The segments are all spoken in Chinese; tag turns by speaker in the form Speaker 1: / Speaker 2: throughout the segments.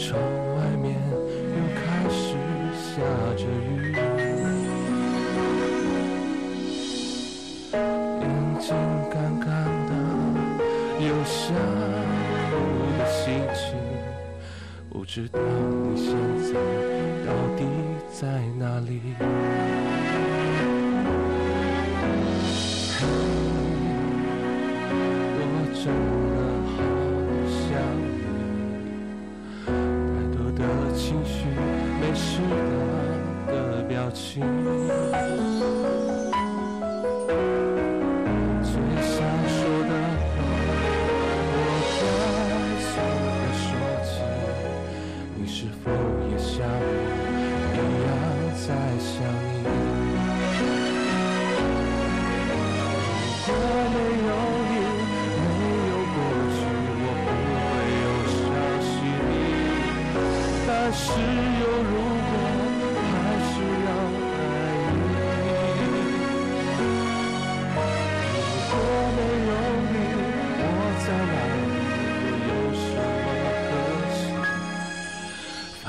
Speaker 1: 窗外面又开始下着雨，眼睛干干的，有下雨的心情，不知道你现在到底在哪里。情。最想说的话，我该从何说起？你是否也像我一样在想你？如果没有你，没有过去，我不会有消息你。但是有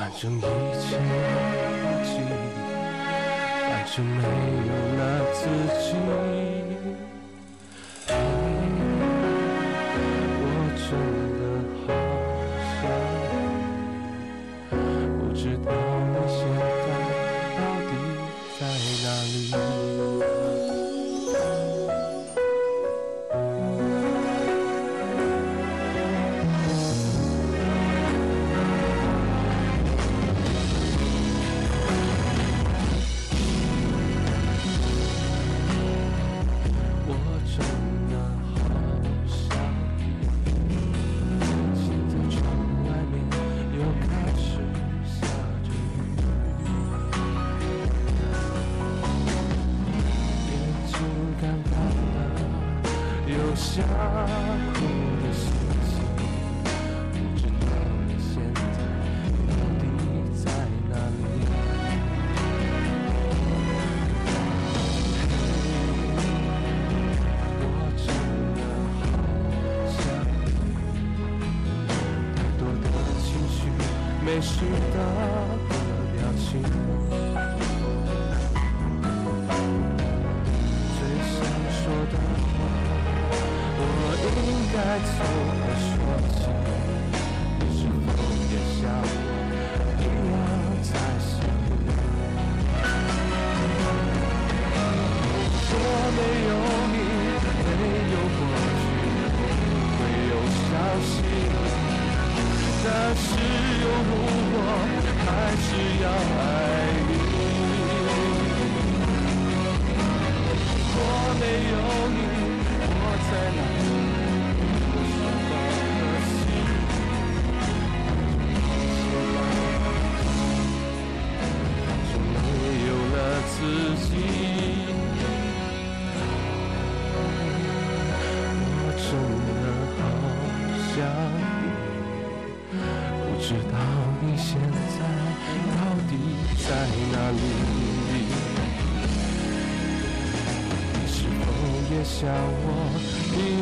Speaker 1: 反正一切忘记，反正没有了的，有想哭的心情，不知道你现在到底在哪里。我真的好想你，太多的情绪，没适当的表情。应该从你是否也像我一样